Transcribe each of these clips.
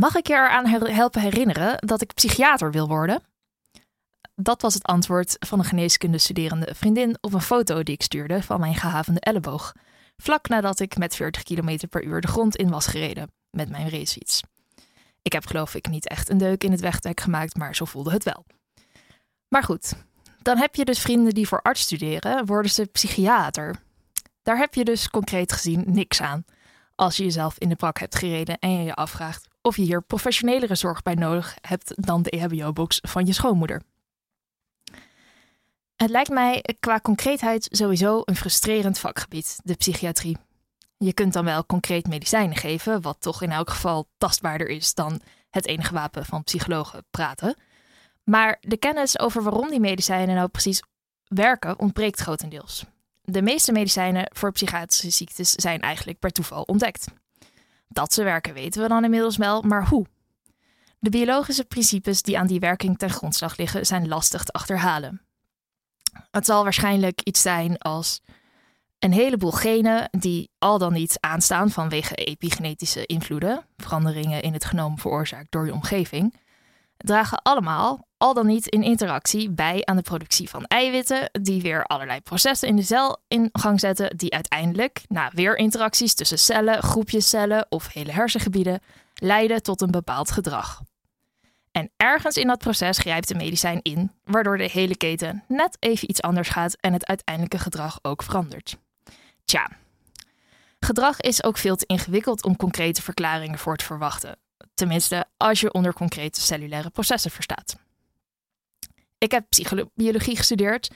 Mag ik je eraan helpen herinneren dat ik psychiater wil worden? Dat was het antwoord van een geneeskunde studerende vriendin op een foto die ik stuurde van mijn gehavende elleboog. Vlak nadat ik met 40 km per uur de grond in was gereden met mijn racefiets. Ik heb geloof ik niet echt een deuk in het wegdek gemaakt, maar zo voelde het wel. Maar goed, dan heb je dus vrienden die voor arts studeren, worden ze psychiater. Daar heb je dus concreet gezien niks aan. Als je jezelf in de prak hebt gereden en je je afvraagt of je hier professionelere zorg bij nodig hebt dan de EHBO-box van je schoonmoeder. Het lijkt mij qua concreetheid sowieso een frustrerend vakgebied, de psychiatrie. Je kunt dan wel concreet medicijnen geven, wat toch in elk geval tastbaarder is dan het enige wapen van psychologen praten. Maar de kennis over waarom die medicijnen nou precies werken ontbreekt grotendeels. De meeste medicijnen voor psychiatrische ziektes zijn eigenlijk per toeval ontdekt. Dat ze werken weten we dan inmiddels wel, maar hoe? De biologische principes die aan die werking ten grondslag liggen zijn lastig te achterhalen. Het zal waarschijnlijk iets zijn als een heleboel genen die al dan niet aanstaan vanwege epigenetische invloeden, veranderingen in het genoom veroorzaakt door je omgeving, dragen allemaal, al dan niet in interactie, bij aan de productie van eiwitten, die weer allerlei processen in de cel in gang zetten, die uiteindelijk, na weer interacties tussen cellen, groepjes cellen of hele hersengebieden, leiden tot een bepaald gedrag. En ergens in dat proces grijpt de medicijn in, waardoor de hele keten net even iets anders gaat en het uiteindelijke gedrag ook verandert. Tja, gedrag is ook veel te ingewikkeld om concrete verklaringen voor te verwachten. Tenminste, als je onder concrete cellulaire processen verstaat. Ik heb psychologie gestudeerd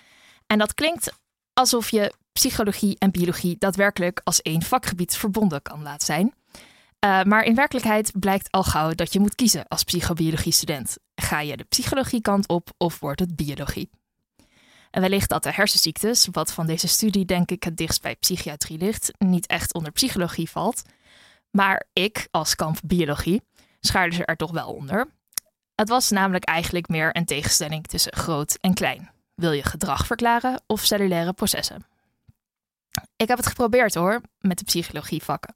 en dat klinkt alsof je psychologie en biologie daadwerkelijk als één vakgebied verbonden kan laten zijn. Uh, maar in werkelijkheid blijkt al gauw dat je moet kiezen als psychobiologie-student. Ga je de psychologiekant op of wordt het biologie? En wellicht dat de hersenziektes, wat van deze studie denk ik het dichtst bij psychiatrie ligt, niet echt onder psychologie valt. Maar ik, als kamp biologie, schaarde ze er toch wel onder. Het was namelijk eigenlijk meer een tegenstelling tussen groot en klein. Wil je gedrag verklaren of cellulaire processen? Ik heb het geprobeerd hoor, met de psychologievakken.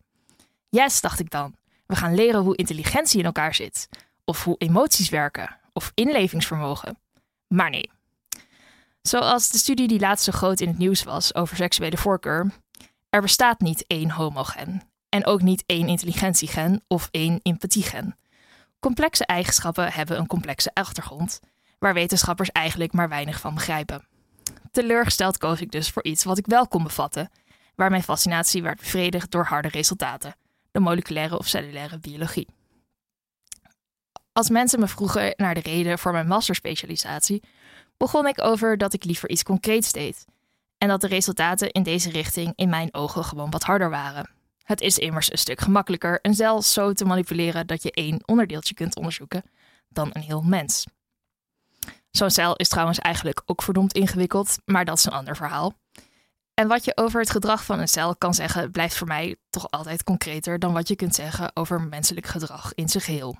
Yes, dacht ik dan. We gaan leren hoe intelligentie in elkaar zit, of hoe emoties werken, of inlevingsvermogen. Maar nee. Zoals de studie die laatst zo groot in het nieuws was over seksuele voorkeur, er bestaat niet één homogen en ook niet één intelligentiegen of één empathiegen. Complexe eigenschappen hebben een complexe achtergrond, waar wetenschappers eigenlijk maar weinig van begrijpen. Teleurgesteld koos ik dus voor iets wat ik wel kon bevatten, waar mijn fascinatie werd bevredigd door harde resultaten, de moleculaire of cellulaire biologie. Als mensen me vroegen naar de reden voor mijn masterspecialisatie, begon ik over dat ik liever iets concreets deed en dat de resultaten in deze richting in mijn ogen gewoon wat harder waren. Het is immers een stuk gemakkelijker een cel zo te manipuleren dat je één onderdeeltje kunt onderzoeken dan een heel mens. Zo'n cel is trouwens eigenlijk ook verdomd ingewikkeld, maar dat is een ander verhaal. En wat je over het gedrag van een cel kan zeggen, blijft voor mij toch altijd concreter dan wat je kunt zeggen over menselijk gedrag in zijn geheel.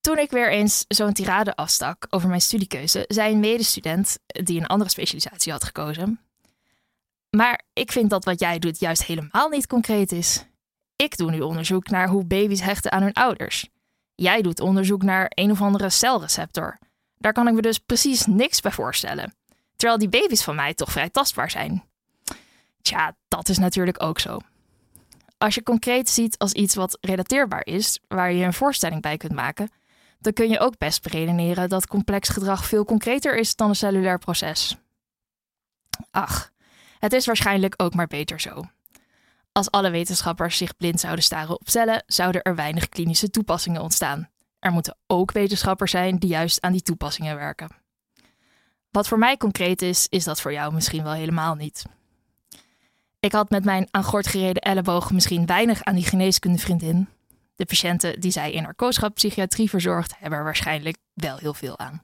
Toen ik weer eens zo'n tirade afstak over mijn studiekeuze, zei een medestudent die een andere specialisatie had gekozen: Maar ik vind dat wat jij doet juist helemaal niet concreet is. Ik doe nu onderzoek naar hoe baby's hechten aan hun ouders. Jij doet onderzoek naar een of andere celreceptor. Daar kan ik me dus precies niks bij voorstellen. Terwijl die baby's van mij toch vrij tastbaar zijn. Tja, dat is natuurlijk ook zo. Als je concreet ziet als iets wat relateerbaar is, waar je een voorstelling bij kunt maken, dan kun je ook best beredeneren dat complex gedrag veel concreter is dan een cellulair proces. Ach, het is waarschijnlijk ook maar beter zo. Als alle wetenschappers zich blind zouden staren op cellen, zouden er weinig klinische toepassingen ontstaan. Er moeten ook wetenschappers zijn die juist aan die toepassingen werken. Wat voor mij concreet is, is dat voor jou misschien wel helemaal niet. Ik had met mijn aan gereden elleboog misschien weinig aan die geneeskundevriendin. De patiënten die zij in haar psychiatrie verzorgt, hebben er waarschijnlijk wel heel veel aan.